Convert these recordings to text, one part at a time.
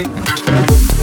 Sí.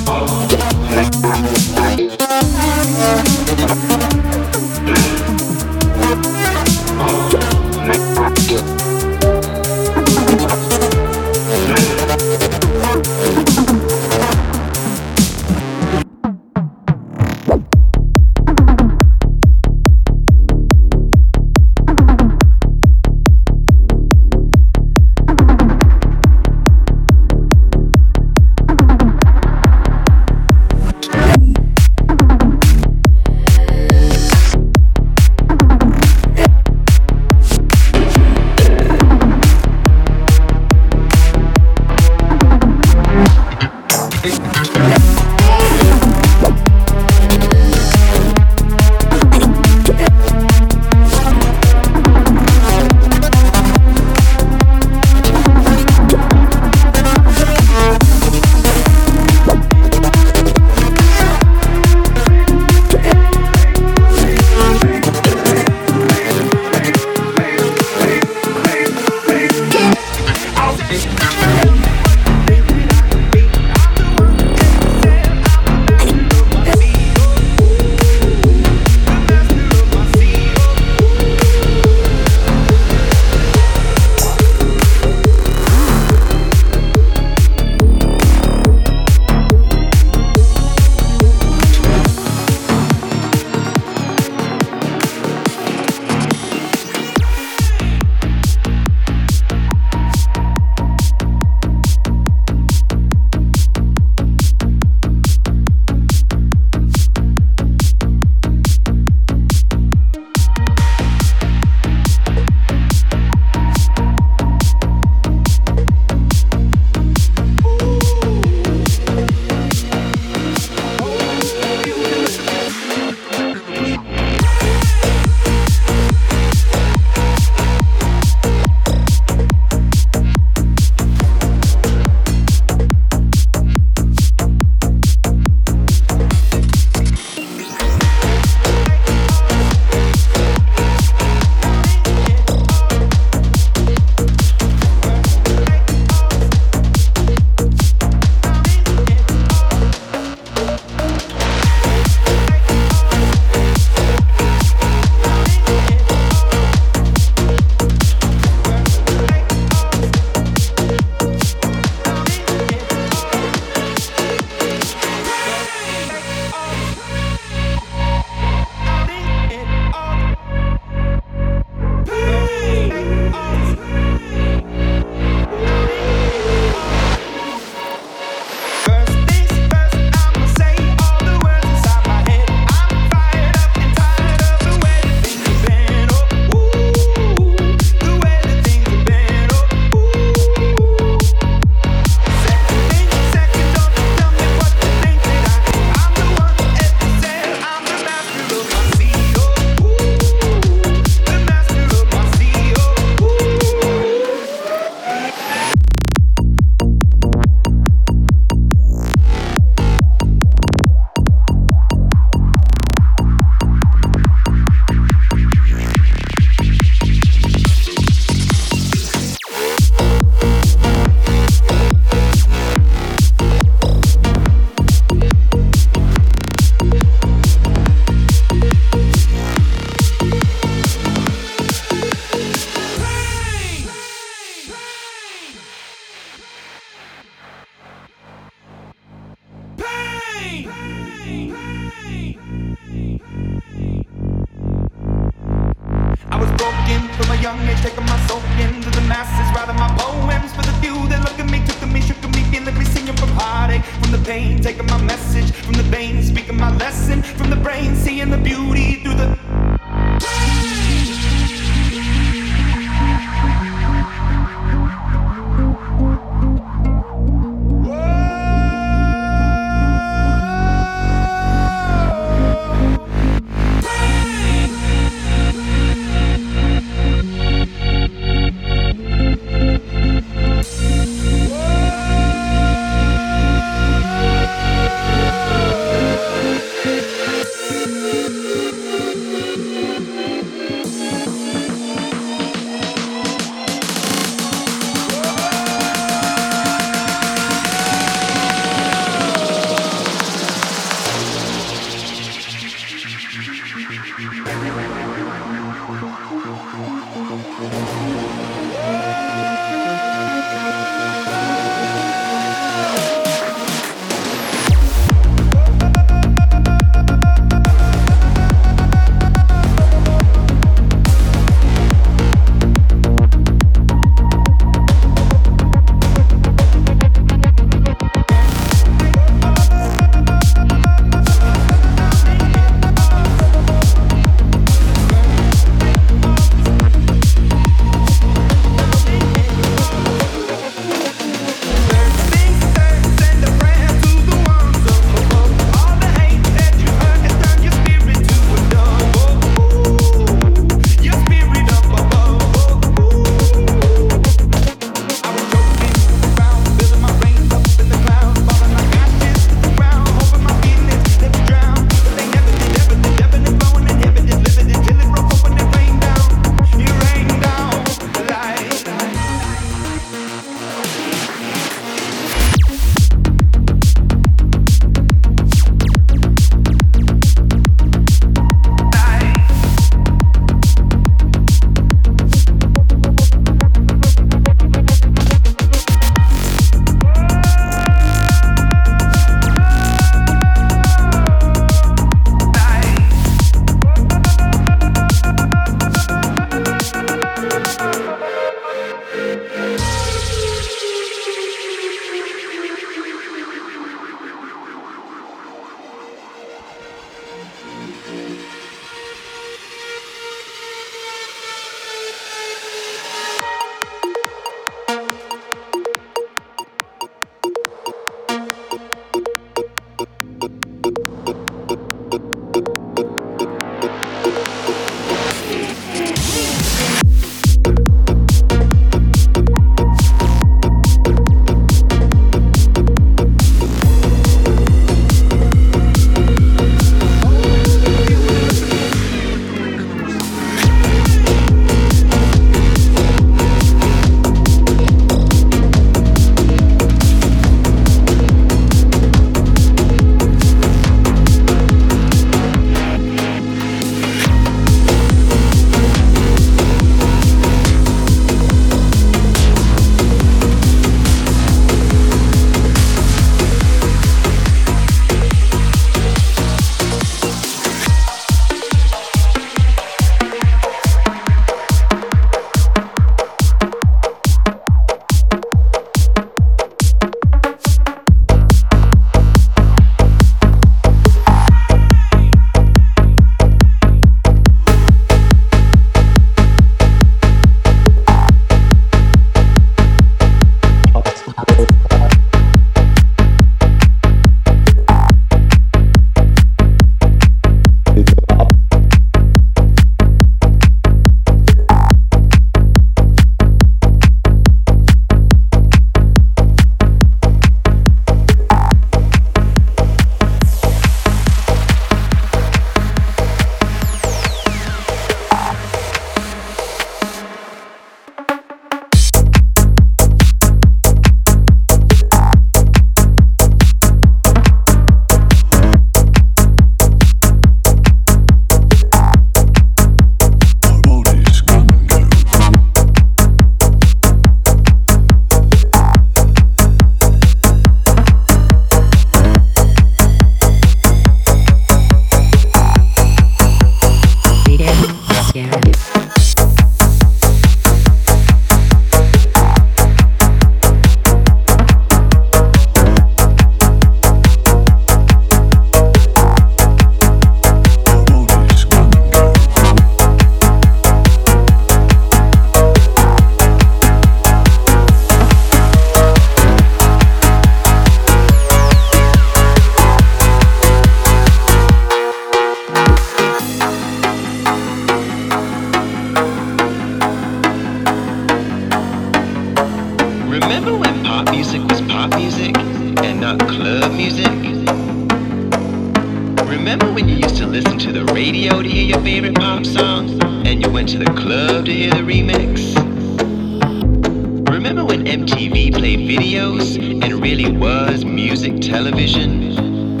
And really was music television?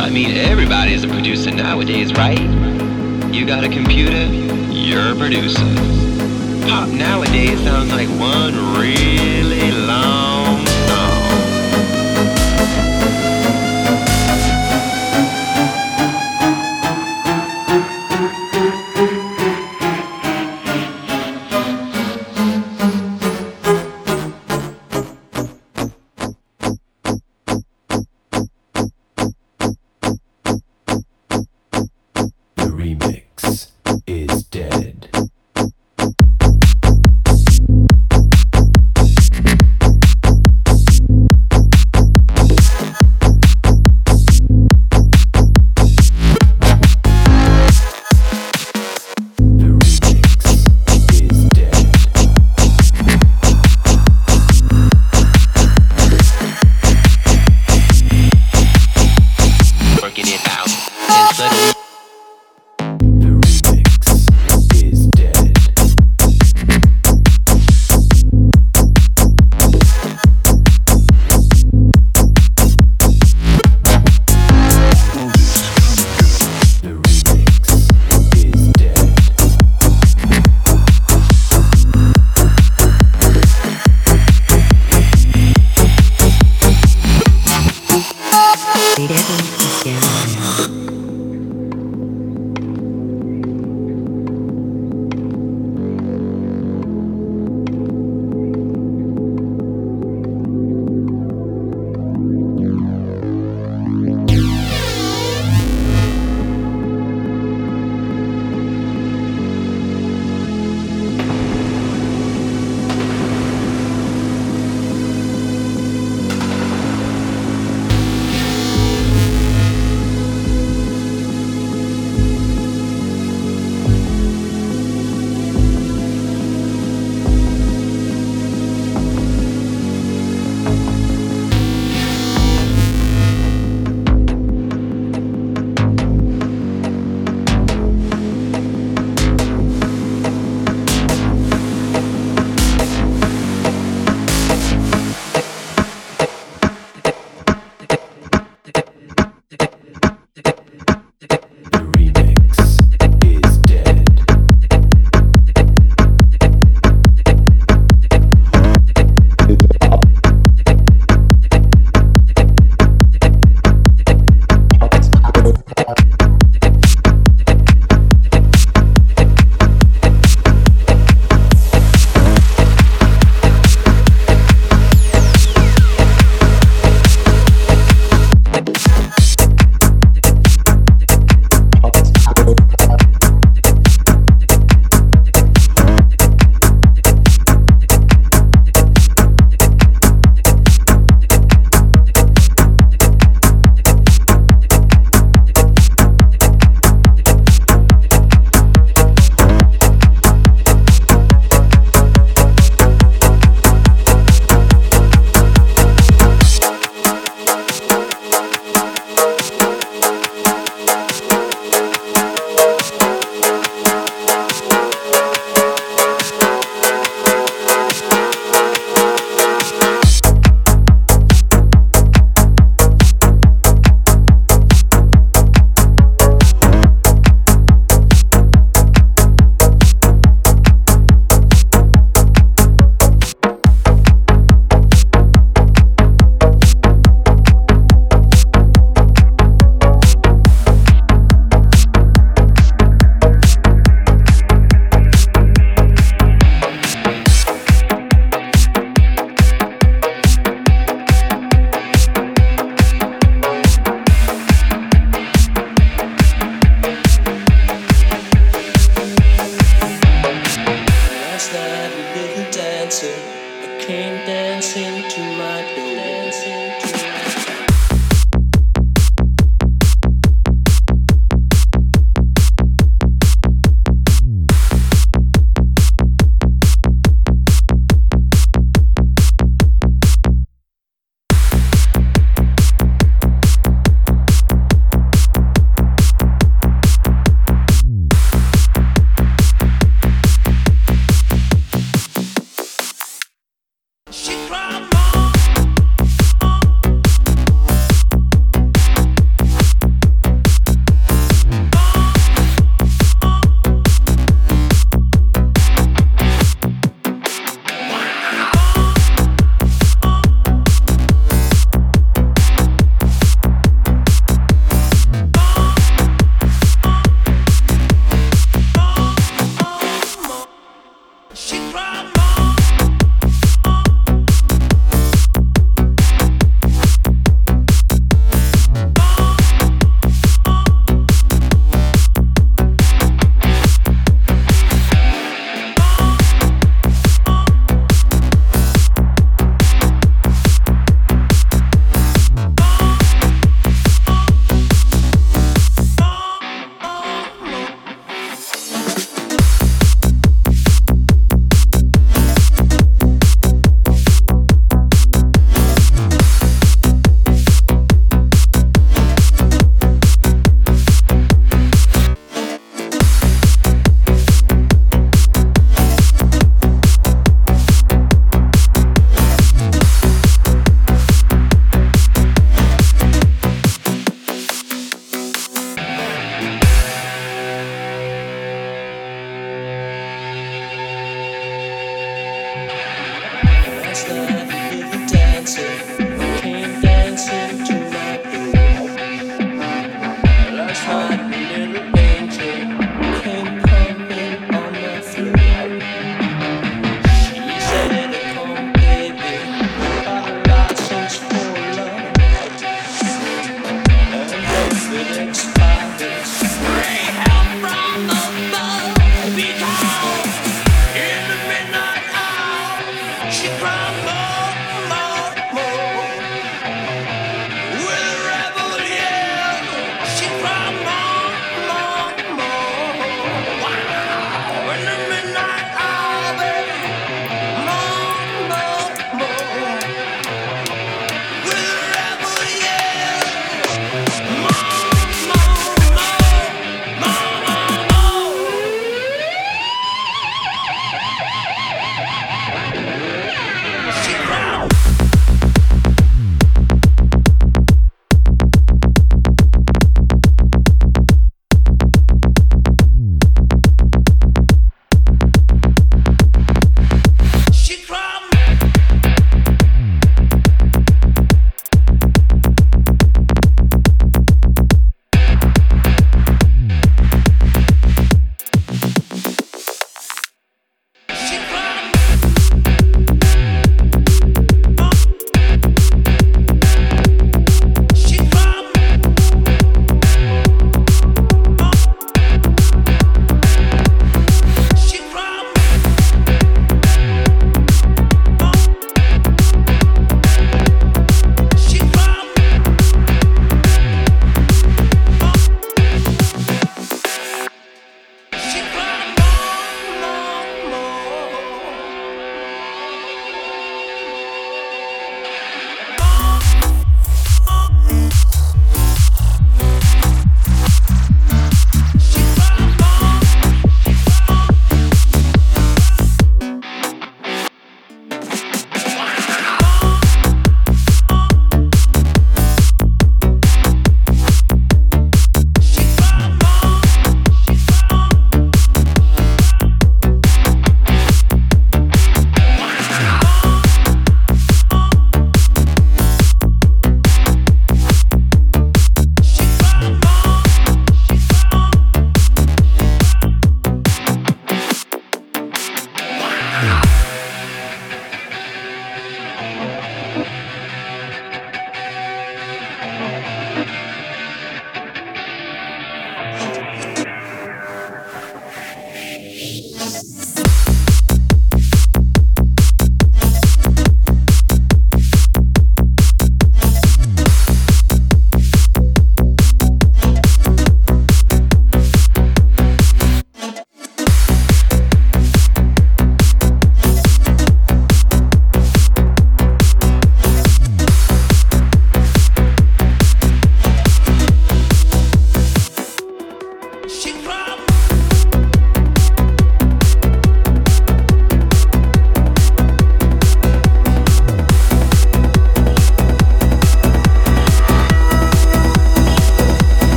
I mean, everybody is a producer nowadays, right? You got a computer, you're a producer. Pop nowadays sounds like one really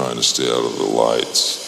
trying to stay out of the lights.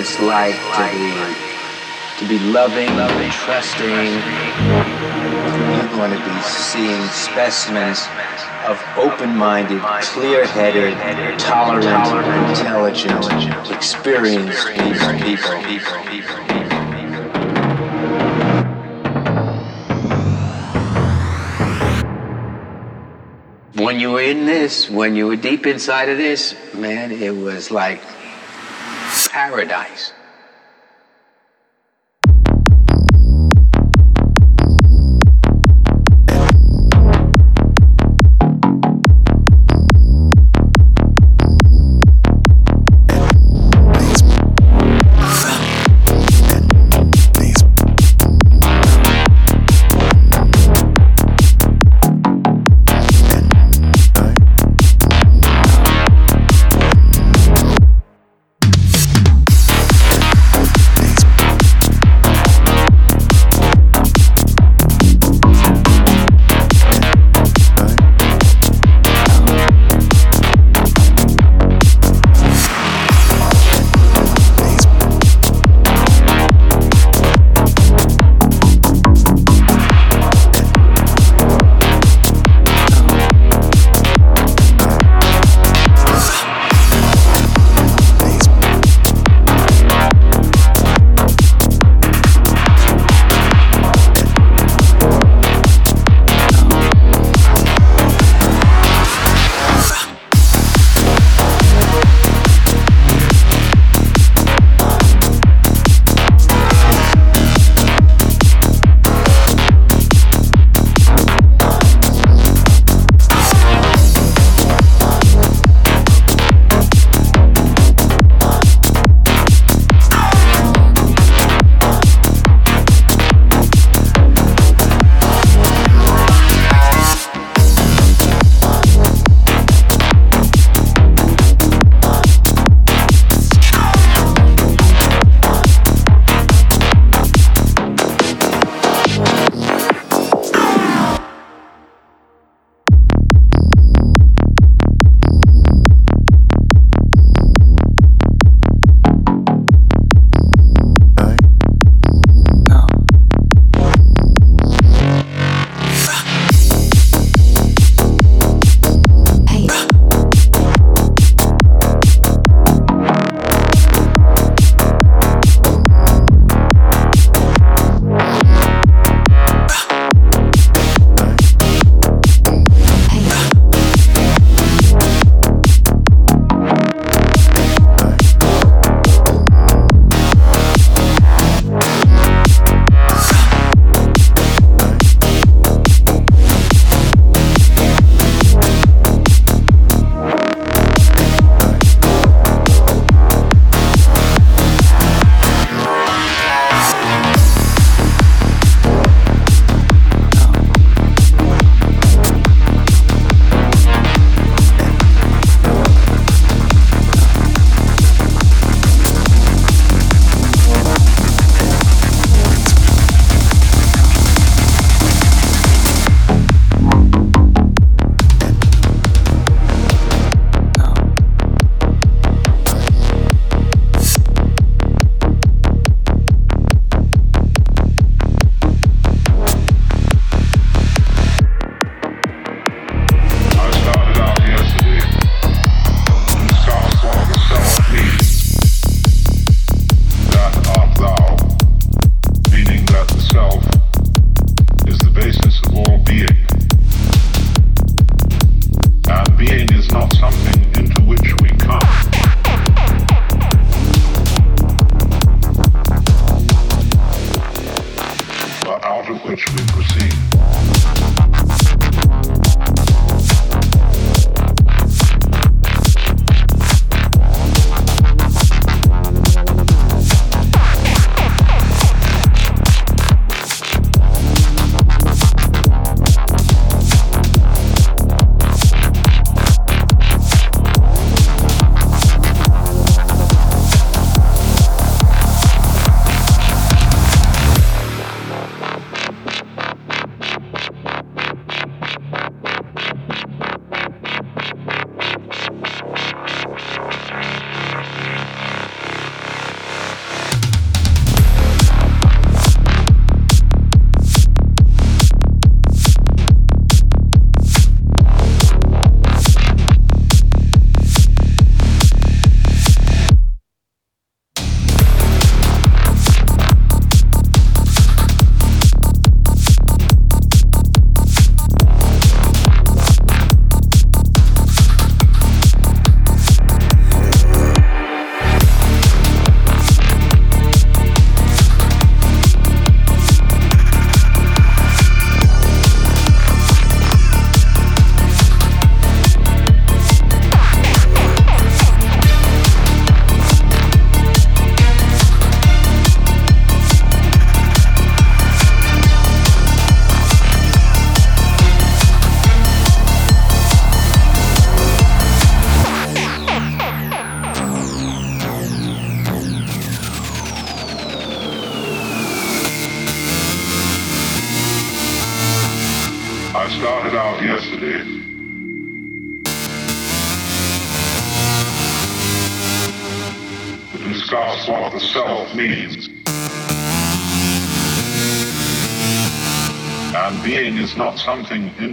It's like to be to be loving, trusting. You're going to be seeing specimens of open-minded, clear-headed, tolerant, intelligent, experienced people. when you were in this, when you were deep inside of this, man, it was like paradise.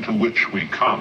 Into which we come.